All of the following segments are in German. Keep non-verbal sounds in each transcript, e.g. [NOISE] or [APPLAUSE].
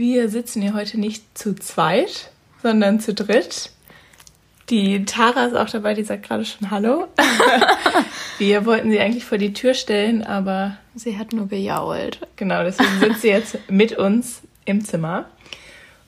Wir sitzen hier heute nicht zu zweit, sondern zu dritt. Die Tara ist auch dabei, die sagt gerade schon Hallo. [LAUGHS] Wir wollten sie eigentlich vor die Tür stellen, aber. Sie hat nur gejault. Genau, deswegen sitzt sie jetzt mit uns im Zimmer.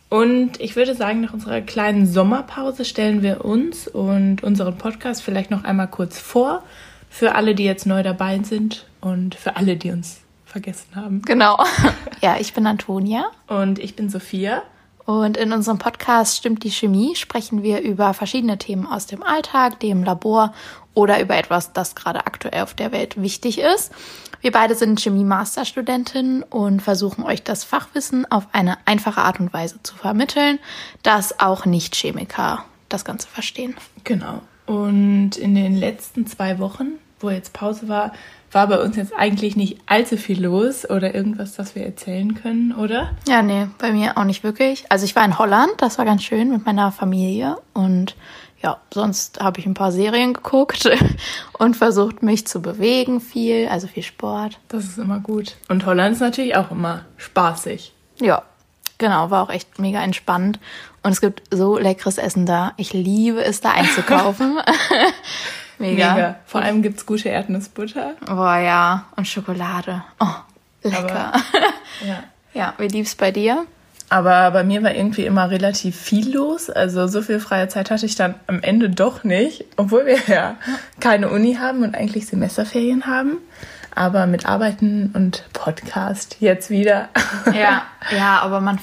Und ich würde sagen, nach unserer kleinen Sommerpause stellen wir uns und unseren Podcast vielleicht noch einmal kurz vor. Für alle, die jetzt neu dabei sind und für alle, die uns vergessen haben. Genau. [LAUGHS] Ja, ich bin Antonia. Und ich bin Sophia. Und in unserem Podcast Stimmt die Chemie sprechen wir über verschiedene Themen aus dem Alltag, dem Labor oder über etwas, das gerade aktuell auf der Welt wichtig ist. Wir beide sind Chemie-Masterstudentinnen und versuchen euch das Fachwissen auf eine einfache Art und Weise zu vermitteln, dass auch Nicht-Chemiker das Ganze verstehen. Genau. Und in den letzten zwei Wochen, wo jetzt Pause war, war bei uns jetzt eigentlich nicht allzu viel los oder irgendwas, das wir erzählen können, oder? Ja, nee, bei mir auch nicht wirklich. Also ich war in Holland, das war ganz schön mit meiner Familie und ja, sonst habe ich ein paar Serien geguckt [LAUGHS] und versucht mich zu bewegen viel, also viel Sport. Das ist immer gut. Und Holland ist natürlich auch immer spaßig. Ja, genau, war auch echt mega entspannt und es gibt so leckeres Essen da. Ich liebe es da einzukaufen. [LAUGHS] [LAUGHS] Mega. Mega. Vor allem gibt es gute Erdnussbutter. Boah, ja. Und Schokolade. Oh, lecker. Aber, [LAUGHS] ja. ja, wie lieb's bei dir? Aber bei mir war irgendwie immer relativ viel los. Also so viel freie Zeit hatte ich dann am Ende doch nicht, obwohl wir ja keine Uni haben und eigentlich Semesterferien haben. Aber mit Arbeiten und Podcast jetzt wieder. Ja, [LAUGHS] ja, aber man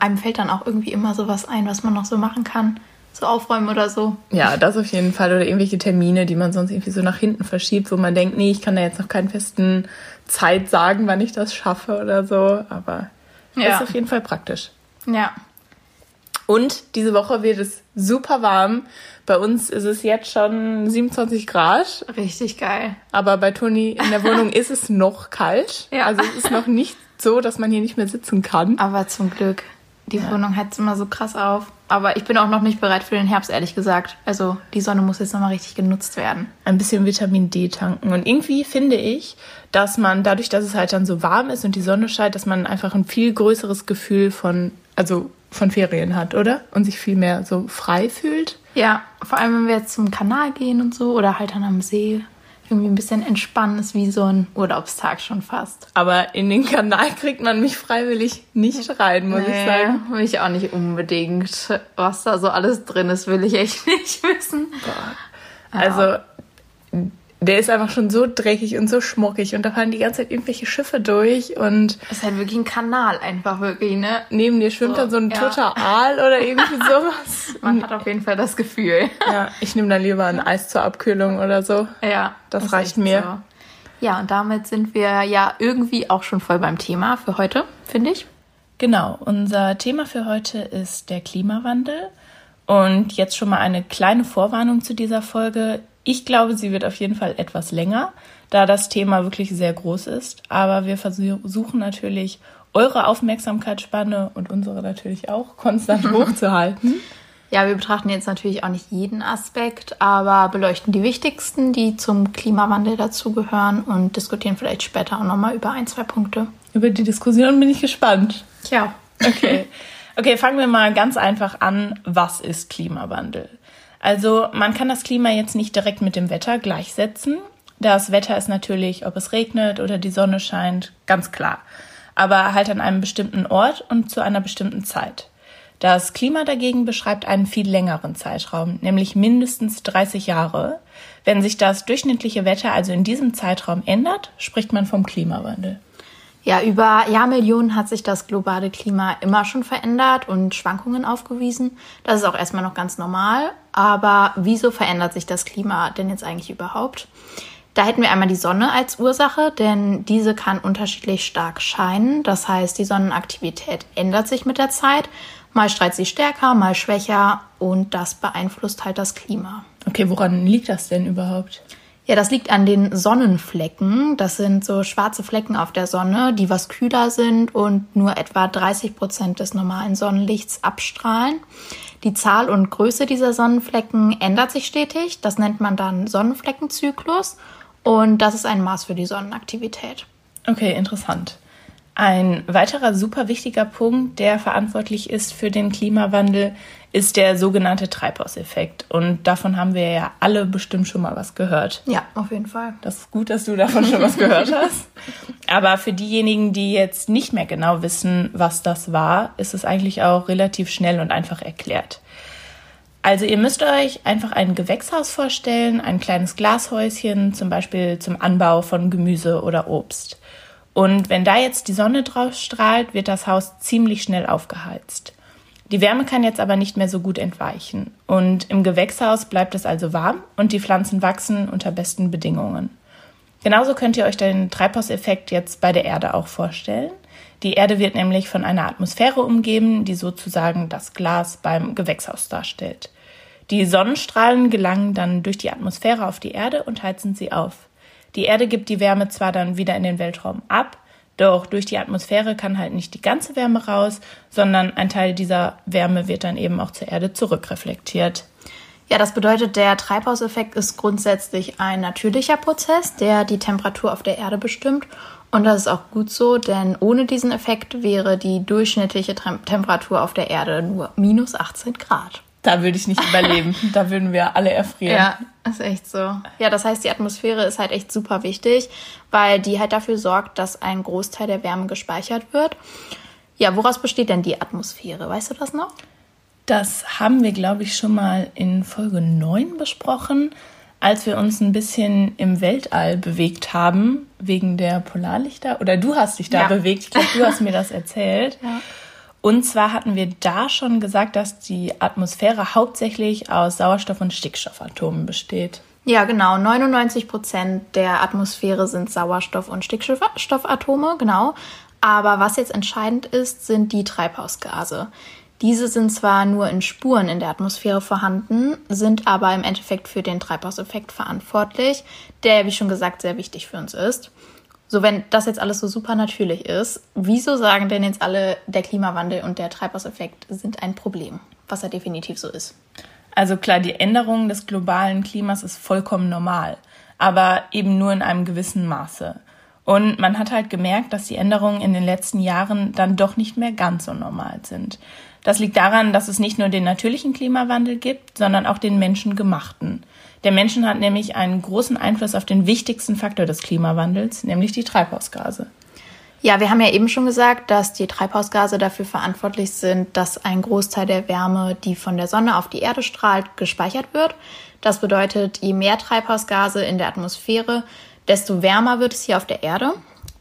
einem fällt dann auch irgendwie immer sowas ein, was man noch so machen kann so aufräumen oder so. Ja, das auf jeden Fall. Oder irgendwelche Termine, die man sonst irgendwie so nach hinten verschiebt, wo man denkt, nee, ich kann da jetzt noch keinen festen Zeit sagen, wann ich das schaffe oder so. Aber ja. ist auf jeden Fall praktisch. Ja. Und diese Woche wird es super warm. Bei uns ist es jetzt schon 27 Grad. Richtig geil. Aber bei Toni in der Wohnung [LAUGHS] ist es noch kalt. Ja. Also es ist noch nicht so, dass man hier nicht mehr sitzen kann. Aber zum Glück. Die ja. Wohnung heizt immer so krass auf. Aber ich bin auch noch nicht bereit für den Herbst, ehrlich gesagt. Also die Sonne muss jetzt nochmal richtig genutzt werden. Ein bisschen Vitamin D tanken. Und irgendwie finde ich, dass man dadurch, dass es halt dann so warm ist und die Sonne scheint, dass man einfach ein viel größeres Gefühl von, also von Ferien hat, oder? Und sich viel mehr so frei fühlt. Ja, vor allem wenn wir jetzt zum Kanal gehen und so oder halt dann am See irgendwie ein bisschen entspannen ist wie so ein Urlaubstag schon fast. Aber in den Kanal kriegt man mich freiwillig nicht rein, muss nee, ich sagen. Will ich auch nicht unbedingt. Was da so alles drin ist, will ich echt [LAUGHS] nicht wissen. Boah. Also, der ist einfach schon so dreckig und so schmuckig und da fahren die ganze Zeit irgendwelche Schiffe durch und. Das ist halt wirklich ein Kanal einfach wirklich, ne? Neben dir schwimmt so, dann so ein ja. toter Aal oder irgendwie [LAUGHS] sowas. Man hat auf jeden Fall das Gefühl. Ja, ich nehme dann lieber ein Eis zur Abkühlung oder so. Ja. Das, das reicht mir. So. Ja, und damit sind wir ja irgendwie auch schon voll beim Thema für heute, finde ich. Genau, unser Thema für heute ist der Klimawandel. Und jetzt schon mal eine kleine Vorwarnung zu dieser Folge. Ich glaube, sie wird auf jeden Fall etwas länger, da das Thema wirklich sehr groß ist. Aber wir versuchen natürlich, eure Aufmerksamkeitsspanne und unsere natürlich auch [LAUGHS] konstant [LAUGHS] hochzuhalten. Ja, wir betrachten jetzt natürlich auch nicht jeden Aspekt, aber beleuchten die wichtigsten, die zum Klimawandel dazugehören und diskutieren vielleicht später auch nochmal über ein, zwei Punkte. Über die Diskussion bin ich gespannt. Tja. Okay. Okay, fangen wir mal ganz einfach an. Was ist Klimawandel? Also man kann das Klima jetzt nicht direkt mit dem Wetter gleichsetzen. Das Wetter ist natürlich, ob es regnet oder die Sonne scheint, ganz klar. Aber halt an einem bestimmten Ort und zu einer bestimmten Zeit. Das Klima dagegen beschreibt einen viel längeren Zeitraum, nämlich mindestens 30 Jahre. Wenn sich das durchschnittliche Wetter also in diesem Zeitraum ändert, spricht man vom Klimawandel. Ja, über Jahrmillionen hat sich das globale Klima immer schon verändert und Schwankungen aufgewiesen. Das ist auch erstmal noch ganz normal. Aber wieso verändert sich das Klima denn jetzt eigentlich überhaupt? Da hätten wir einmal die Sonne als Ursache, denn diese kann unterschiedlich stark scheinen. Das heißt, die Sonnenaktivität ändert sich mit der Zeit. Mal strahlt sie stärker, mal schwächer und das beeinflusst halt das Klima. Okay, woran liegt das denn überhaupt? Ja, das liegt an den Sonnenflecken. Das sind so schwarze Flecken auf der Sonne, die was kühler sind und nur etwa 30 Prozent des normalen Sonnenlichts abstrahlen. Die Zahl und Größe dieser Sonnenflecken ändert sich stetig. Das nennt man dann Sonnenfleckenzyklus. Und das ist ein Maß für die Sonnenaktivität. Okay, interessant. Ein weiterer super wichtiger Punkt, der verantwortlich ist für den Klimawandel, ist der sogenannte Treibhauseffekt. Und davon haben wir ja alle bestimmt schon mal was gehört. Ja, auf jeden Fall. Das ist gut, dass du davon schon was gehört [LAUGHS] hast. Aber für diejenigen, die jetzt nicht mehr genau wissen, was das war, ist es eigentlich auch relativ schnell und einfach erklärt. Also ihr müsst euch einfach ein Gewächshaus vorstellen, ein kleines Glashäuschen, zum Beispiel zum Anbau von Gemüse oder Obst. Und wenn da jetzt die Sonne drauf strahlt, wird das Haus ziemlich schnell aufgeheizt. Die Wärme kann jetzt aber nicht mehr so gut entweichen. Und im Gewächshaus bleibt es also warm und die Pflanzen wachsen unter besten Bedingungen. Genauso könnt ihr euch den Treibhauseffekt jetzt bei der Erde auch vorstellen. Die Erde wird nämlich von einer Atmosphäre umgeben, die sozusagen das Glas beim Gewächshaus darstellt. Die Sonnenstrahlen gelangen dann durch die Atmosphäre auf die Erde und heizen sie auf. Die Erde gibt die Wärme zwar dann wieder in den Weltraum ab, doch durch die Atmosphäre kann halt nicht die ganze Wärme raus, sondern ein Teil dieser Wärme wird dann eben auch zur Erde zurückreflektiert. Ja, das bedeutet, der Treibhauseffekt ist grundsätzlich ein natürlicher Prozess, der die Temperatur auf der Erde bestimmt. Und das ist auch gut so, denn ohne diesen Effekt wäre die durchschnittliche Temperatur auf der Erde nur minus 18 Grad. Da würde ich nicht überleben. [LAUGHS] da würden wir alle erfrieren. Ja, ist echt so. Ja, das heißt, die Atmosphäre ist halt echt super wichtig, weil die halt dafür sorgt, dass ein Großteil der Wärme gespeichert wird. Ja, woraus besteht denn die Atmosphäre? Weißt du das noch? Das haben wir, glaube ich, schon mal in Folge 9 besprochen, als wir uns ein bisschen im Weltall bewegt haben, wegen der Polarlichter. Oder du hast dich da ja. bewegt. Ich glaube, du hast mir das erzählt. [LAUGHS] Ja. Und zwar hatten wir da schon gesagt, dass die Atmosphäre hauptsächlich aus Sauerstoff- und Stickstoffatomen besteht. Ja, genau. 99 Prozent der Atmosphäre sind Sauerstoff- und Stickstoffatome, genau. Aber was jetzt entscheidend ist, sind die Treibhausgase. Diese sind zwar nur in Spuren in der Atmosphäre vorhanden, sind aber im Endeffekt für den Treibhauseffekt verantwortlich, der, wie schon gesagt, sehr wichtig für uns ist. So, wenn das jetzt alles so super natürlich ist, wieso sagen denn jetzt alle, der Klimawandel und der Treibhauseffekt sind ein Problem, was ja definitiv so ist? Also klar, die Änderung des globalen Klimas ist vollkommen normal, aber eben nur in einem gewissen Maße. Und man hat halt gemerkt, dass die Änderungen in den letzten Jahren dann doch nicht mehr ganz so normal sind. Das liegt daran, dass es nicht nur den natürlichen Klimawandel gibt, sondern auch den menschengemachten. Der Menschen hat nämlich einen großen Einfluss auf den wichtigsten Faktor des Klimawandels, nämlich die Treibhausgase. Ja, wir haben ja eben schon gesagt, dass die Treibhausgase dafür verantwortlich sind, dass ein Großteil der Wärme, die von der Sonne auf die Erde strahlt, gespeichert wird. Das bedeutet, je mehr Treibhausgase in der Atmosphäre, desto wärmer wird es hier auf der Erde.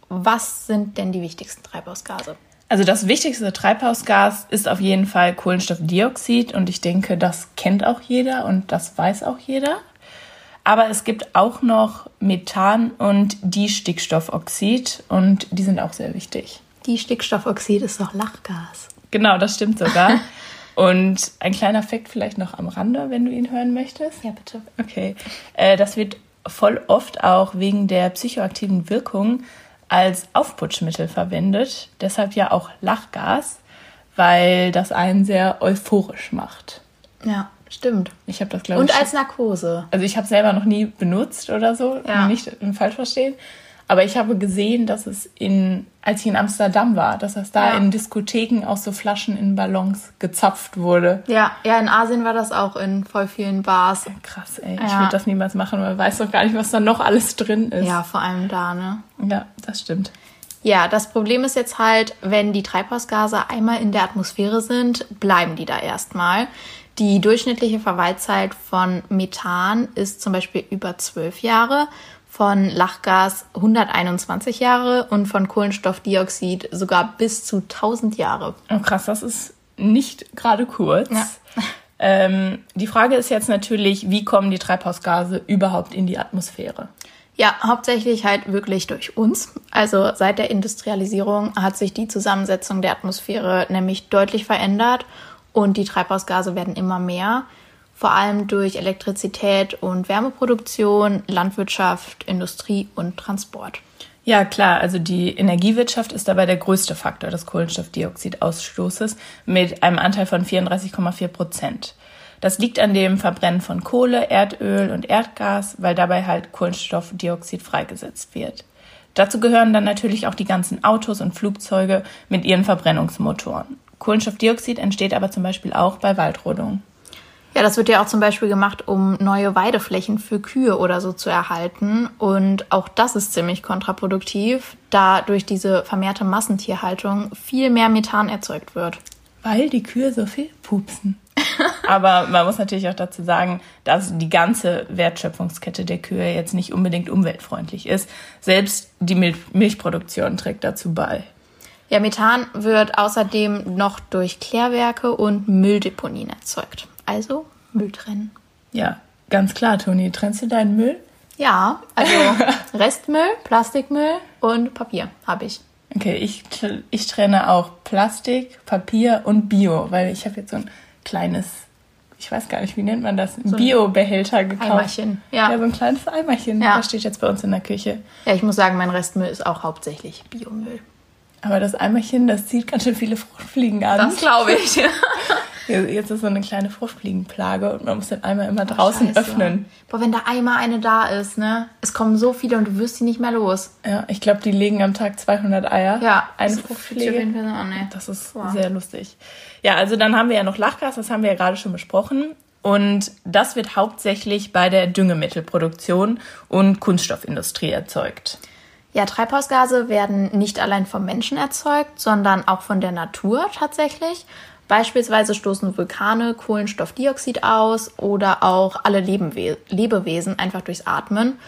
Was sind denn die wichtigsten Treibhausgase? Also das wichtigste Treibhausgas ist auf jeden Fall Kohlenstoffdioxid und ich denke, das kennt auch jeder und das weiß auch jeder. Aber es gibt auch noch Methan und Distickstoffoxid und die sind auch sehr wichtig. Distickstoffoxid ist doch Lachgas. Genau, das stimmt sogar. [LAUGHS] und ein kleiner Fakt vielleicht noch am Rande, wenn du ihn hören möchtest. Ja, bitte. Okay. Äh, das wird voll oft auch wegen der psychoaktiven Wirkung als Aufputschmittel verwendet. Deshalb ja auch Lachgas, weil das einen sehr euphorisch macht. Ja. Stimmt. Ich habe das, glaube ich. Und als Narkose. Also ich habe selber noch nie benutzt oder so, ja. nicht falsch verstehen. Aber ich habe gesehen, dass es in, als ich in Amsterdam war, dass das da ja. in Diskotheken aus so Flaschen in Ballons gezapft wurde. Ja, ja, in Asien war das auch in voll vielen Bars. Krass, ey. Ja. Ich würde das niemals machen, weil man weiß doch gar nicht, was da noch alles drin ist. Ja, vor allem da, ne? Ja, das stimmt. Ja, das Problem ist jetzt halt, wenn die Treibhausgase einmal in der Atmosphäre sind, bleiben die da erstmal. Die durchschnittliche Verweilzeit von Methan ist zum Beispiel über zwölf Jahre, von Lachgas 121 Jahre und von Kohlenstoffdioxid sogar bis zu 1000 Jahre. Oh, krass, das ist nicht gerade kurz. Ja. [LAUGHS] Ähm, die Frage ist jetzt natürlich, wie kommen die Treibhausgase überhaupt in die Atmosphäre? Ja, hauptsächlich halt wirklich durch uns. Also seit der Industrialisierung hat sich die Zusammensetzung der Atmosphäre nämlich deutlich verändert und die Treibhausgase werden immer mehr, vor allem durch Elektrizität und Wärmeproduktion, Landwirtschaft, Industrie und Transport. Ja, klar. Also die Energiewirtschaft ist dabei der größte Faktor des Kohlenstoffdioxidausstoßes mit einem Anteil von 34,4 Prozent. Das liegt an dem Verbrennen von Kohle, Erdöl und Erdgas, weil dabei halt Kohlenstoffdioxid freigesetzt wird. Dazu gehören dann natürlich auch die ganzen Autos und Flugzeuge mit ihren Verbrennungsmotoren. Kohlenstoffdioxid entsteht aber zum Beispiel auch bei Waldrodung. Ja, das wird ja auch zum Beispiel gemacht, um neue Weideflächen für Kühe oder so zu erhalten. Und auch das ist ziemlich kontraproduktiv, da durch diese vermehrte Massentierhaltung viel mehr Methan erzeugt wird. Weil die Kühe so viel pupsen. [LAUGHS] Aber man muss natürlich auch dazu sagen, dass die ganze Wertschöpfungskette der Kühe jetzt nicht unbedingt umweltfreundlich ist. Selbst die Mil Milchproduktion trägt dazu bei. Ja, Methan wird außerdem noch durch Klärwerke und Mülldeponien erzeugt. Also Müll trennen. Ja, ganz klar, Toni. Trennst du deinen Müll? Ja, also [LAUGHS] Restmüll, Plastikmüll und Papier habe ich. Okay, ich, ich trenne auch Plastik, Papier und Bio, weil ich habe jetzt so ein kleines, ich weiß gar nicht, wie nennt man das, ein so Bio-Behälter gekauft. Eimerchen, ja. Ja, so ein kleines Eimerchen. Ja. Das steht jetzt bei uns in der Küche. Ja, ich muss sagen, mein Restmüll ist auch hauptsächlich Biomüll. Aber das Eimerchen, das zieht ganz schön viele Fruchtfliegen an. Das glaube ich. [LAUGHS] Jetzt ist so eine kleine Fruchtfliegenplage und man muss den Eimer immer draußen oh, öffnen. Boah, wenn da einmal eine da ist, ne? Es kommen so viele und du wirst sie nicht mehr los. Ja, ich glaube, die legen am Tag 200 Eier. Ja, eine Fruchtfliege. An, Das ist wow. sehr lustig. Ja, also dann haben wir ja noch Lachgas, das haben wir ja gerade schon besprochen. Und das wird hauptsächlich bei der Düngemittelproduktion und Kunststoffindustrie erzeugt. Ja, Treibhausgase werden nicht allein vom Menschen erzeugt, sondern auch von der Natur tatsächlich. Beispielsweise stoßen Vulkane Kohlenstoffdioxid aus oder auch alle Lebenwe Lebewesen einfach durchs Atmen.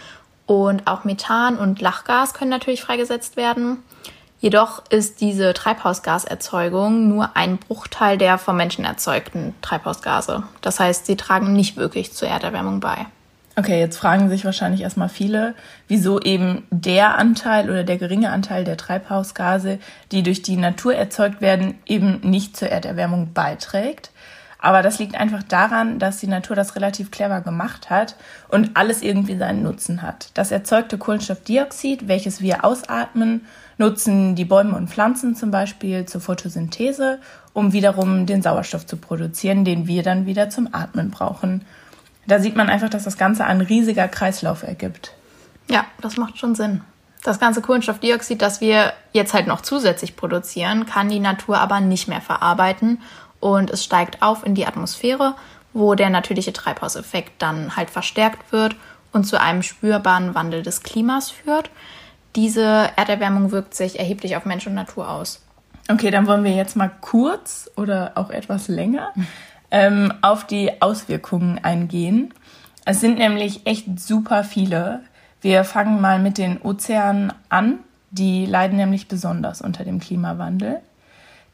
Und auch Methan und Lachgas können natürlich freigesetzt werden. Jedoch ist diese Treibhausgaserzeugung nur ein Bruchteil der vom Menschen erzeugten Treibhausgase. Das heißt, sie tragen nicht wirklich zur Erderwärmung bei. Okay, jetzt fragen sich wahrscheinlich erstmal viele, wieso eben der Anteil oder der geringe Anteil der Treibhausgase, die durch die Natur erzeugt werden, eben nicht zur Erderwärmung beiträgt. Aber das liegt einfach daran, dass die Natur das relativ clever gemacht hat und alles irgendwie seinen Nutzen hat. Das erzeugte Kohlenstoffdioxid, welches wir ausatmen, nutzen die Bäume und Pflanzen zum Beispiel zur Photosynthese, um wiederum den Sauerstoff zu produzieren, den wir dann wieder zum Atmen brauchen. Da sieht man einfach, dass das Ganze ein riesiger Kreislauf ergibt. Ja, das macht schon Sinn. Das ganze Kohlenstoffdioxid, das wir jetzt halt noch zusätzlich produzieren, kann die Natur aber nicht mehr verarbeiten und es steigt auf in die Atmosphäre, wo der natürliche Treibhauseffekt dann halt verstärkt wird und zu einem spürbaren Wandel des Klimas führt. Diese Erderwärmung wirkt sich erheblich auf Mensch und Natur aus. Okay, dann wollen wir jetzt mal kurz oder auch etwas länger ähm, auf die Auswirkungen eingehen. Es sind nämlich echt super viele. Wir fangen mal mit den Ozeanen an. Die leiden nämlich besonders unter dem Klimawandel.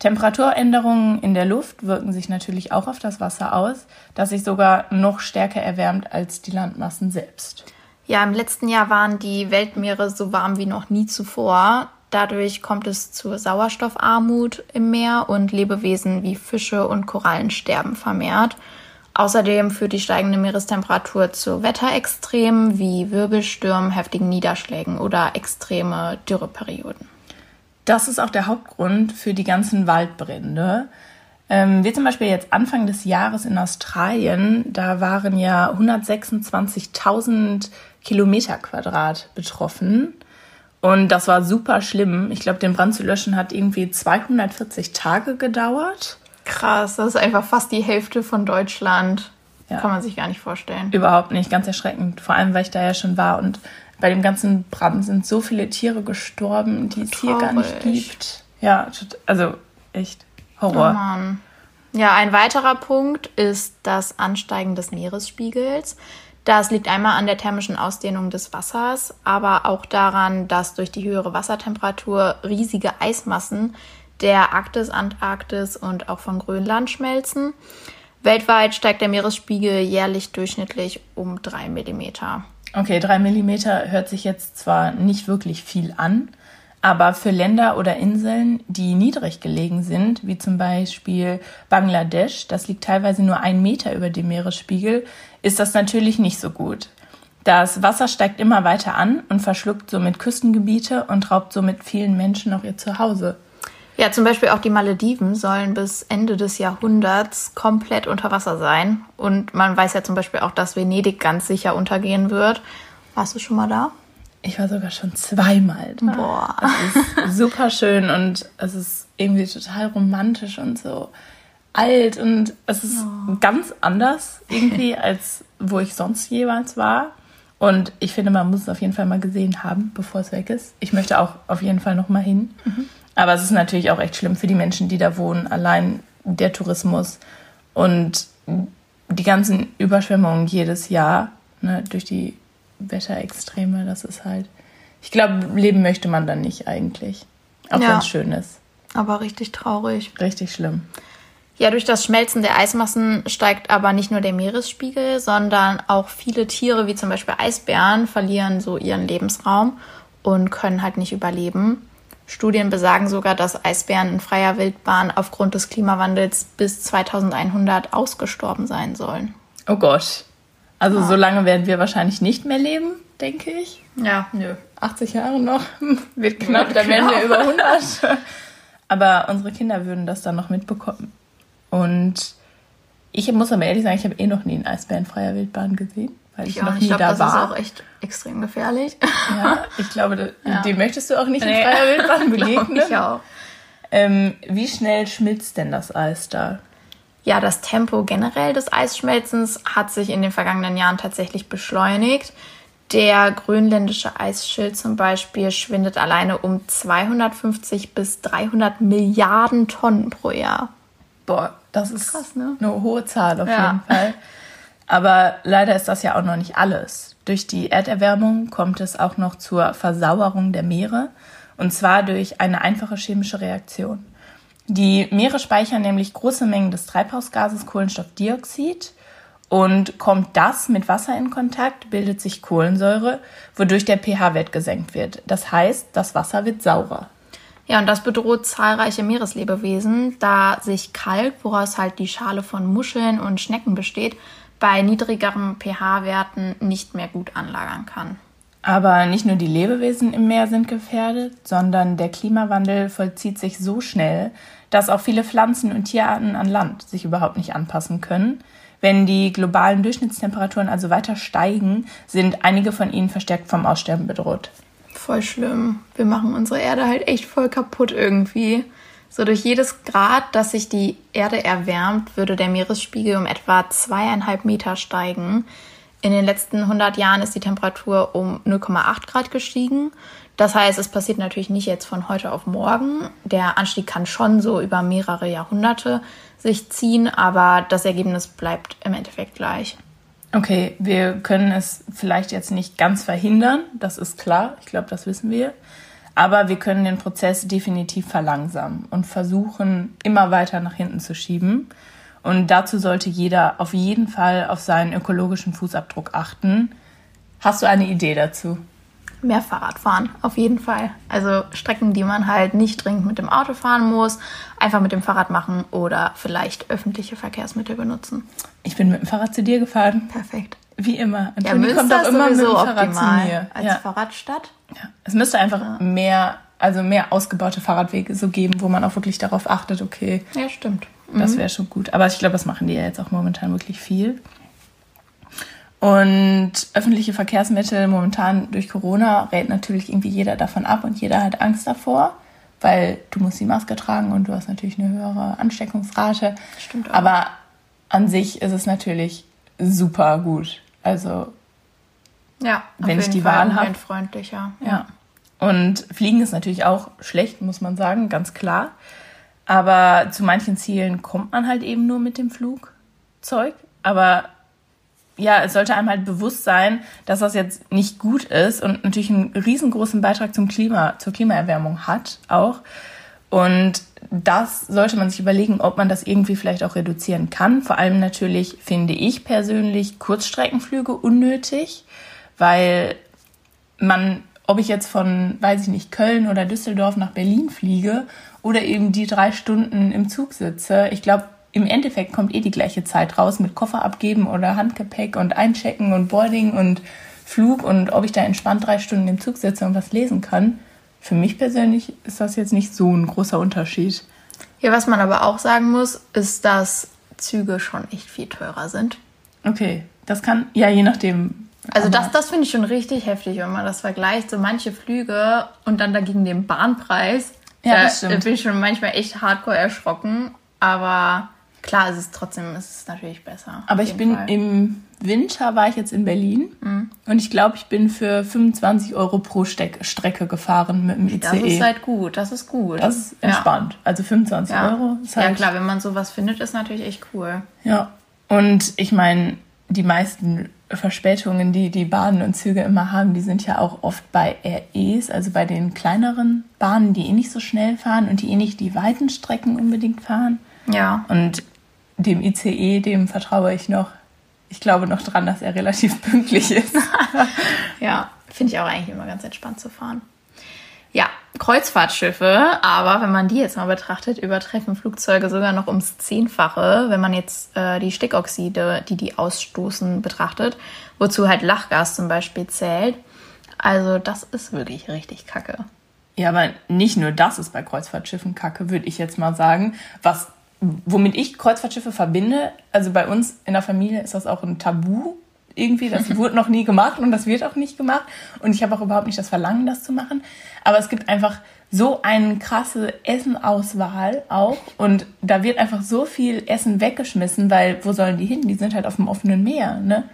Temperaturänderungen in der Luft wirken sich natürlich auch auf das Wasser aus, das sich sogar noch stärker erwärmt als die Landmassen selbst. Ja, im letzten Jahr waren die Weltmeere so warm wie noch nie zuvor. Dadurch kommt es zur Sauerstoffarmut im Meer und Lebewesen wie Fische und Korallen sterben vermehrt. Außerdem führt die steigende Meerestemperatur zu Wetterextremen wie Wirbelstürmen, heftigen Niederschlägen oder extreme Dürreperioden. Das ist auch der Hauptgrund für die ganzen Waldbrände. Ähm, wie zum Beispiel jetzt Anfang des Jahres in Australien, da waren ja 126.000 Kilometer Quadrat betroffen. Und das war super schlimm. Ich glaube, den Brand zu löschen hat irgendwie 240 Tage gedauert. Krass, das ist einfach fast die Hälfte von Deutschland. Ja. Kann man sich gar nicht vorstellen. Überhaupt nicht, ganz erschreckend. Vor allem, weil ich da ja schon war. Und bei dem ganzen Brand sind so viele Tiere gestorben, die es hier gar nicht gibt. Ja, also echt Horror. Oh. Ja, ein weiterer Punkt ist das Ansteigen des Meeresspiegels. Das liegt einmal an der thermischen Ausdehnung des Wassers, aber auch daran, dass durch die höhere Wassertemperatur riesige Eismassen der Arktis, Antarktis und auch von Grönland schmelzen. Weltweit steigt der Meeresspiegel jährlich durchschnittlich um drei Millimeter. Okay, drei Millimeter hört sich jetzt zwar nicht wirklich viel an, aber für Länder oder Inseln, die niedrig gelegen sind, wie zum Beispiel Bangladesch, das liegt teilweise nur ein Meter über dem Meeresspiegel, ist das natürlich nicht so gut. Das Wasser steigt immer weiter an und verschluckt somit Küstengebiete und raubt somit vielen Menschen auch ihr Zuhause. Ja, zum Beispiel auch die Malediven sollen bis Ende des Jahrhunderts komplett unter Wasser sein. Und man weiß ja zum Beispiel auch, dass Venedig ganz sicher untergehen wird. Warst du schon mal da? Ich war sogar schon zweimal da. Boah. Es ist super schön und es ist irgendwie total romantisch und so alt und es ist oh. ganz anders irgendwie, [LAUGHS] als wo ich sonst jeweils war. Und ich finde, man muss es auf jeden Fall mal gesehen haben, bevor es weg ist. Ich möchte auch auf jeden Fall noch mal hin. Mhm. Aber es ist natürlich auch echt schlimm für die Menschen, die da wohnen. Allein der Tourismus und die ganzen Überschwemmungen jedes Jahr ne, durch die Wetterextreme, das ist halt. Ich glaube, leben möchte man dann nicht eigentlich. Auch ja, wenn es schön ist. Aber richtig traurig. Richtig schlimm. Ja, durch das Schmelzen der Eismassen steigt aber nicht nur der Meeresspiegel, sondern auch viele Tiere, wie zum Beispiel Eisbären, verlieren so ihren Lebensraum und können halt nicht überleben. Studien besagen sogar, dass Eisbären in freier Wildbahn aufgrund des Klimawandels bis 2100 ausgestorben sein sollen. Oh Gott. Also ja. so lange werden wir wahrscheinlich nicht mehr leben, denke ich. Ja, nö. 80 Jahre noch [LAUGHS] wird knapp, dann werden wir über 100. [LAUGHS] Aber unsere Kinder würden das dann noch mitbekommen. Und ich muss aber ehrlich sagen, ich habe eh noch nie einen Eisbär in freier Wildbahn gesehen, weil ich ja, noch nie ich glaub, da das war. Das ist auch echt extrem gefährlich. Ja, ich glaube, [LAUGHS] ja. dem möchtest du auch nicht in freier Wildbahn begegnen. ich auch. Ähm, wie schnell schmilzt denn das Eis da? Ja, das Tempo generell des Eisschmelzens hat sich in den vergangenen Jahren tatsächlich beschleunigt. Der grönländische Eisschild zum Beispiel schwindet alleine um 250 bis 300 Milliarden Tonnen pro Jahr. Boah, das ist Krass, ne? eine hohe Zahl auf ja. jeden Fall. Aber leider ist das ja auch noch nicht alles. Durch die Erderwärmung kommt es auch noch zur Versauerung der Meere und zwar durch eine einfache chemische Reaktion. Die Meere speichern nämlich große Mengen des Treibhausgases Kohlenstoffdioxid und kommt das mit Wasser in Kontakt, bildet sich Kohlensäure, wodurch der pH-Wert gesenkt wird. Das heißt, das Wasser wird saurer. Ja, und das bedroht zahlreiche Meereslebewesen, da sich Kalk, woraus halt die Schale von Muscheln und Schnecken besteht, bei niedrigeren pH-Werten nicht mehr gut anlagern kann. Aber nicht nur die Lebewesen im Meer sind gefährdet, sondern der Klimawandel vollzieht sich so schnell, dass auch viele Pflanzen und Tierarten an Land sich überhaupt nicht anpassen können. Wenn die globalen Durchschnittstemperaturen also weiter steigen, sind einige von ihnen verstärkt vom Aussterben bedroht voll schlimm. Wir machen unsere Erde halt echt voll kaputt irgendwie. So durch jedes Grad, dass sich die Erde erwärmt, würde der Meeresspiegel um etwa zweieinhalb Meter steigen. In den letzten 100 Jahren ist die Temperatur um 0,8 Grad gestiegen. Das heißt, es passiert natürlich nicht jetzt von heute auf morgen. Der Anstieg kann schon so über mehrere Jahrhunderte sich ziehen, aber das Ergebnis bleibt im Endeffekt gleich. Okay, wir können es vielleicht jetzt nicht ganz verhindern, das ist klar, ich glaube, das wissen wir. Aber wir können den Prozess definitiv verlangsamen und versuchen, immer weiter nach hinten zu schieben. Und dazu sollte jeder auf jeden Fall auf seinen ökologischen Fußabdruck achten. Hast du eine Idee dazu? mehr Fahrrad fahren, auf jeden Fall. Also Strecken, die man halt nicht dringend mit dem Auto fahren muss, einfach mit dem Fahrrad machen oder vielleicht öffentliche Verkehrsmittel benutzen. Ich bin mit dem Fahrrad zu dir gefahren. Perfekt. Wie immer. Und ja, Münster kommt auch immer mit dem Fahrrad zu mir. Als ja. Fahrradstadt. Ja. Es müsste einfach ja. mehr, also mehr ausgebaute Fahrradwege so geben, wo man auch wirklich darauf achtet, okay. Ja, stimmt. Das mhm. wäre schon gut. Aber ich glaube, das machen die ja jetzt auch momentan wirklich viel. Und öffentliche Verkehrsmittel momentan durch Corona rät natürlich irgendwie jeder davon ab und jeder hat Angst davor, weil du musst die Maske tragen und du hast natürlich eine höhere Ansteckungsrate. Stimmt auch. Aber an sich ist es natürlich super gut. Also ja, wenn ich die Fall Wahl habe. freundlicher. Ja. ja. Und Fliegen ist natürlich auch schlecht, muss man sagen, ganz klar. Aber zu manchen Zielen kommt man halt eben nur mit dem Flugzeug. Aber ja, es sollte einem halt bewusst sein, dass das jetzt nicht gut ist und natürlich einen riesengroßen Beitrag zum Klima, zur Klimaerwärmung hat auch. Und das sollte man sich überlegen, ob man das irgendwie vielleicht auch reduzieren kann. Vor allem natürlich finde ich persönlich Kurzstreckenflüge unnötig, weil man, ob ich jetzt von, weiß ich nicht, Köln oder Düsseldorf nach Berlin fliege oder eben die drei Stunden im Zug sitze, ich glaube, im Endeffekt kommt eh die gleiche Zeit raus mit Koffer abgeben oder Handgepäck und Einchecken und Boarding und Flug und ob ich da entspannt drei Stunden im Zug sitze und was lesen kann. Für mich persönlich ist das jetzt nicht so ein großer Unterschied. Ja, was man aber auch sagen muss, ist, dass Züge schon echt viel teurer sind. Okay, das kann, ja, je nachdem, Also das, das finde ich schon richtig heftig, wenn man das vergleicht. So manche Flüge und dann dagegen den Bahnpreis. Ja, da, das stimmt. bin ich schon manchmal echt hardcore erschrocken. Aber klar, es ist trotzdem, es ist natürlich besser. Aber ich bin Fall. im Winter war ich jetzt in Berlin und ich glaube, ich bin für 25 Euro pro Steck Strecke gefahren mit dem ICE. Das ist halt gut, das ist gut. Das ist entspannt. Also 25 Ja. Euro ist Ja. halt ja, klar, wenn man sowas findet, ist natürlich echt cool. Ja, und ich meine, die meisten Verspätungen, die die Bahnen und Züge immer haben, die sind ja auch oft bei REs, also bei den kleineren Bahnen, die eh nicht so schnell fahren und die eh nicht die weiten Strecken unbedingt fahren. Ja. Und dem ICE, dem vertraue ich noch. Ich glaube noch dran, dass er relativ pünktlich ist. [LAUGHS] Ja, finde ich auch eigentlich immer ganz entspannt zu fahren. Kreuzfahrtschiffe, aber wenn man die jetzt mal betrachtet, übertreffen Flugzeuge sogar noch ums Zehnfache, wenn man jetzt äh, die Stickoxide, die die ausstoßen, betrachtet, wozu halt Lachgas zum Beispiel zählt. Also das ist wirklich richtig kacke. Ja, aber nicht nur das ist bei Kreuzfahrtschiffen Kacke, würde ich jetzt mal sagen. Was, womit ich Kreuzfahrtschiffe verbinde, also bei uns in der Familie ist das auch ein Tabu irgendwie. Das [LAUGHS] wurde noch nie gemacht und das wird auch nicht gemacht. Und ich habe auch überhaupt nicht das Verlangen, das zu machen. Aber es gibt einfach so eine krasse Essenauswahl auch. Und da wird einfach so viel Essen weggeschmissen, weil wo sollen die hin? Die sind halt auf dem offenen Meer, ne?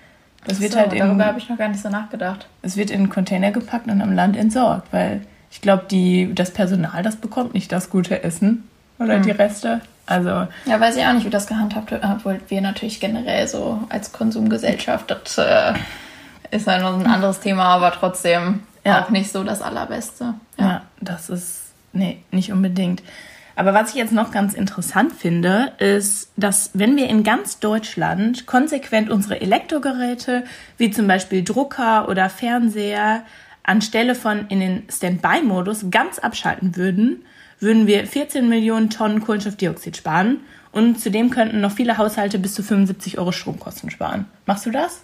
Das wird so, halt in, darüber habe ich noch gar nicht so nachgedacht. es wird in einen Container gepackt und am Land entsorgt, weil ich glaube, die das Personal, das bekommt nicht das gute Essen oder die Reste. Also Ja, weiß ich auch nicht, wie das gehandhabt wird, obwohl wir natürlich generell so als Konsumgesellschaft, das äh, ist ja noch ein anderes Thema, aber trotzdem Ja. auch nicht so das Allerbeste. ja. das ist nee, nicht unbedingt. Aber was ich jetzt noch ganz interessant finde, ist, dass wenn wir in ganz Deutschland konsequent unsere Elektrogeräte, wie zum Beispiel Drucker oder Fernseher, anstelle von in den Standby-Modus ganz abschalten würden, würden wir 14 Millionen Tonnen Kohlenstoffdioxid sparen und zudem könnten noch viele Haushalte bis zu 75 Euro Stromkosten sparen. Machst du das?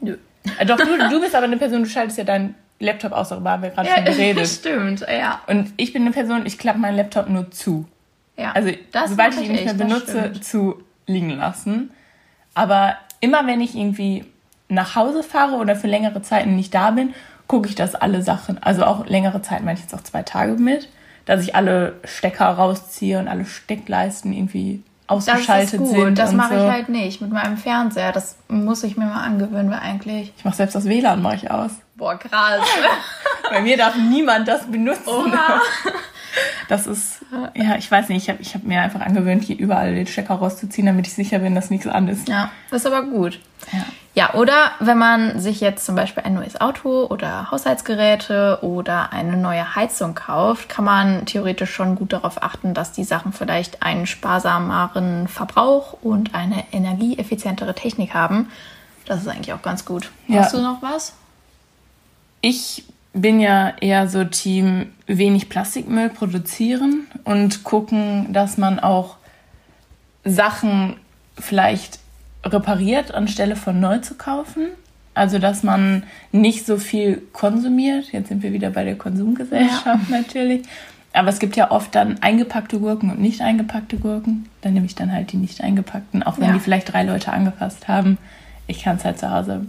Nö. Äh, Doch, du, du bist aber eine Person, du schaltest ja deinen Laptop aus, darüber haben wir gerade schon geredet. [LAUGHS] stimmt, ja. Und ich bin eine Person, ich klappe meinen Laptop nur zu. ja. Also Das sobald ich ihn nicht mehr das benutze, stimmt. zu liegen lassen. Aber immer wenn ich irgendwie nach Hause fahre oder für längere Zeiten nicht da bin, gucke ich, dass alle Sachen, also auch längere Zeit, meine ich jetzt auch zwei Tage mit, dass ich alle Stecker rausziehe und alle Steckleisten irgendwie Das ausgeschaltet ist gut, sind. das mache so. ich halt nicht mit meinem Fernseher. Das muss ich mir mal angewöhnen, weil eigentlich... Ich mache selbst das WLAN mache ich aus. Boah, krass. [LAUGHS] Bei mir darf niemand das benutzen. Oha. [LAUGHS] Das ist, ja, ich weiß nicht, ich habe ich hab mir einfach angewöhnt, hier überall den Stecker rauszuziehen, damit ich sicher bin, dass nichts an ist. Ja, das ist aber gut. Ja. Ja, oder wenn man sich jetzt zum Beispiel ein neues Auto oder Haushaltsgeräte oder eine neue Heizung kauft, kann man theoretisch schon gut darauf achten, dass die Sachen vielleicht einen sparsameren Verbrauch und eine energieeffizientere Technik haben. Das ist eigentlich auch ganz gut. Ja. Hast du noch was? Ich bin ja eher so Team wenig Plastikmüll produzieren und gucken, dass man auch Sachen vielleicht repariert, anstelle von neu zu kaufen. Also, dass man nicht so viel konsumiert. Jetzt sind wir wieder bei der Konsumgesellschaft natürlich. Aber es gibt ja oft dann eingepackte Gurken und nicht eingepackte Gurken. Dann nehme ich dann halt die nicht eingepackten, auch wenn Ja. die vielleicht drei Leute angefasst haben. Ich kann es halt zu Hause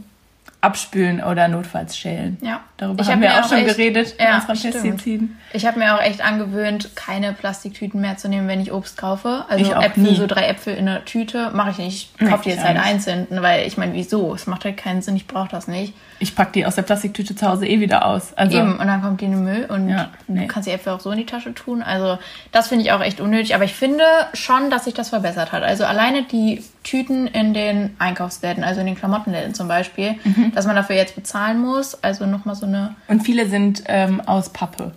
abspülen oder notfalls schälen. Ja. Darüber Ich haben hab wir auch auch schon echt- geredet Ja, in unseren. Pestiziden. Ich habe mir auch echt angewöhnt, keine Plastiktüten mehr zu nehmen, wenn ich Obst kaufe. Also Äpfel, nie. so drei Äpfel in einer Tüte mache ich nicht. Ich kaufe die jetzt halt einzeln, weil ich meine, wieso? Es macht halt keinen Sinn, ich brauche das nicht. Ich packe die aus der Plastiktüte zu Hause eh wieder aus. Also, Eben, und dann kommt die in den Müll und Ja, nee. du kannst die Äpfel auch so in die Tasche tun. Also das finde ich auch echt unnötig. Aber ich finde schon, dass sich das verbessert hat. Also alleine die Tüten in den Einkaufsläden, also in den Klamottenläden zum Beispiel, Mhm. dass man dafür jetzt bezahlen muss. Also nochmal so eine... Und viele sind ähm, aus Pappe.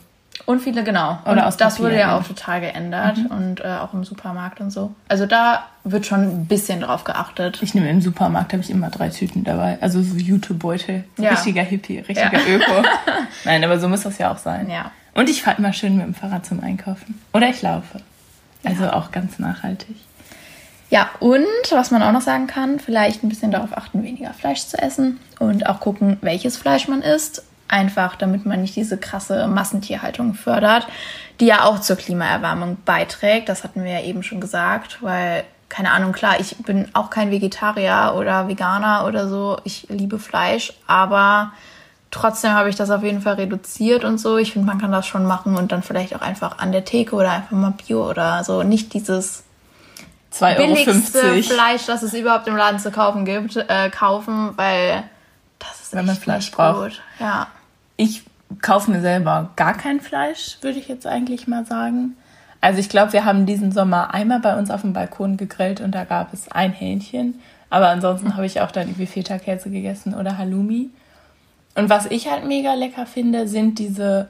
Und viele, genau. Oder und aus das Papier, wurde ja ja. auch total geändert. Und äh, auch im Supermarkt und so. Also da wird schon ein bisschen drauf geachtet. Ich nehme im Supermarkt, habe ich immer drei Tüten dabei. Also so Jutebeutel. So Ja. Richtiger Hippie, richtiger Ja. Öko. [LAUGHS] Nein, aber so muss das ja auch sein. Ja. Und ich fahre immer schön mit dem Fahrrad zum Einkaufen. Oder ich laufe. Also auch ganz nachhaltig. Ja, und was man auch noch sagen kann, vielleicht ein bisschen darauf achten, weniger Fleisch zu essen und auch gucken, welches Fleisch man isst. Einfach, damit man nicht diese krasse Massentierhaltung fördert, die ja auch zur Klimaerwärmung beiträgt. Das hatten wir ja eben schon gesagt, weil keine Ahnung, klar, ich bin auch kein Vegetarier oder Veganer oder so. Ich liebe Fleisch, aber trotzdem habe ich das auf jeden Fall reduziert und so. Ich finde, man kann das schon machen und dann vielleicht auch einfach an der Theke oder einfach mal Bio oder so. Nicht dieses 2,50 billigste Fleisch, das es überhaupt im Laden zu kaufen gibt, äh, kaufen, weil das ist Wenn man Fleisch braucht. Gut. Ja. Ich kaufe mir selber gar kein Fleisch, würde ich jetzt eigentlich mal sagen. Also ich glaube, wir haben diesen Sommer einmal bei uns auf dem Balkon gegrillt und da gab es ein Hähnchen. Aber ansonsten habe ich auch dann irgendwie Feta-Käse gegessen oder Halloumi. Und was ich halt mega lecker finde, sind diese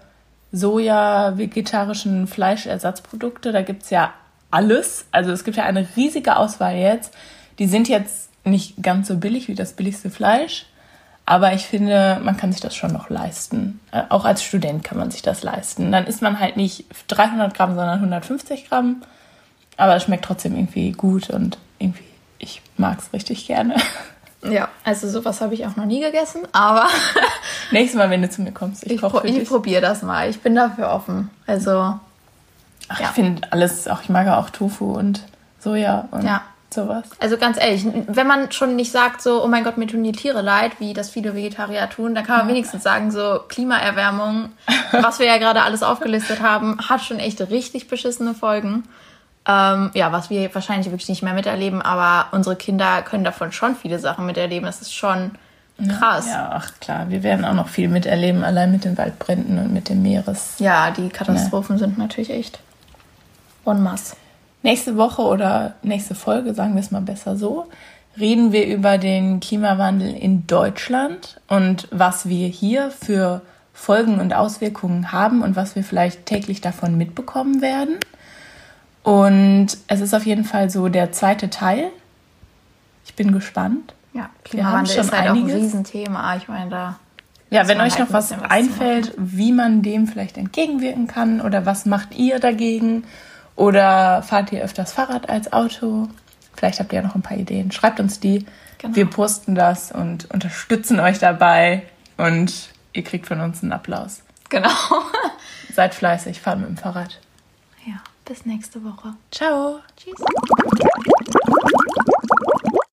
Soja-vegetarischen Fleischersatzprodukte. Da gibt es ja alles. Also es gibt ja eine riesige Auswahl jetzt. Die sind jetzt nicht ganz so billig wie das billigste Fleisch. Aber ich finde, man kann sich das schon noch leisten. Äh, auch als Student kann man sich das leisten. Dann isst man halt nicht 300 Gramm, sondern 150 Gramm. Aber es schmeckt trotzdem irgendwie gut und irgendwie, ich mag es richtig gerne. [LAUGHS] Ja, also sowas habe ich auch noch nie gegessen, aber. [LAUGHS] Nächstes Mal, wenn du zu mir kommst, ich, ich, pro ich probiere das mal. Ich bin dafür offen. Also. Ach, ja. Ich finde alles, auch ich mag auch Tofu und Soja und ja sowas. Also ganz ehrlich, wenn man schon nicht sagt so, oh mein Gott, mir tun die Tiere leid, wie das viele Vegetarier tun, dann kann man ja. wenigstens sagen so, Klimaerwärmung, was wir ja gerade alles aufgelistet haben, hat schon echt richtig beschissene Folgen. Ähm, ja, was wir wahrscheinlich wirklich nicht mehr miterleben, aber unsere Kinder können davon schon viele Sachen miterleben. Das ist schon krass. Ja, ach klar, wir werden auch noch viel miterleben, allein mit den Waldbränden und mit dem Meeres. Ja, die Katastrophen ja. sind natürlich echt en masse. Nächste Woche oder nächste Folge, sagen wir es mal besser so, reden wir über den Klimawandel in Deutschland und was wir hier für Folgen und Auswirkungen haben und was wir vielleicht täglich davon mitbekommen werden. Und es ist auf jeden Fall so der zweite Teil. Ich bin gespannt. Ja, Klimawandel ist halt einiges. auch ein Riesenthema. Ich meine, da. Ja, wenn euch halt noch was, was einfällt, wie man dem vielleicht entgegenwirken kann oder was macht ihr dagegen oder fahrt ihr öfters Fahrrad als Auto? Vielleicht habt ihr ja noch ein paar Ideen. Schreibt uns die. Genau. Wir posten das und unterstützen euch dabei. Und ihr kriegt von uns einen Applaus. Genau. [LAUGHS] Seid fleißig, fahrt mit dem Fahrrad. Ja, bis nächste Woche. Ciao. Tschüss.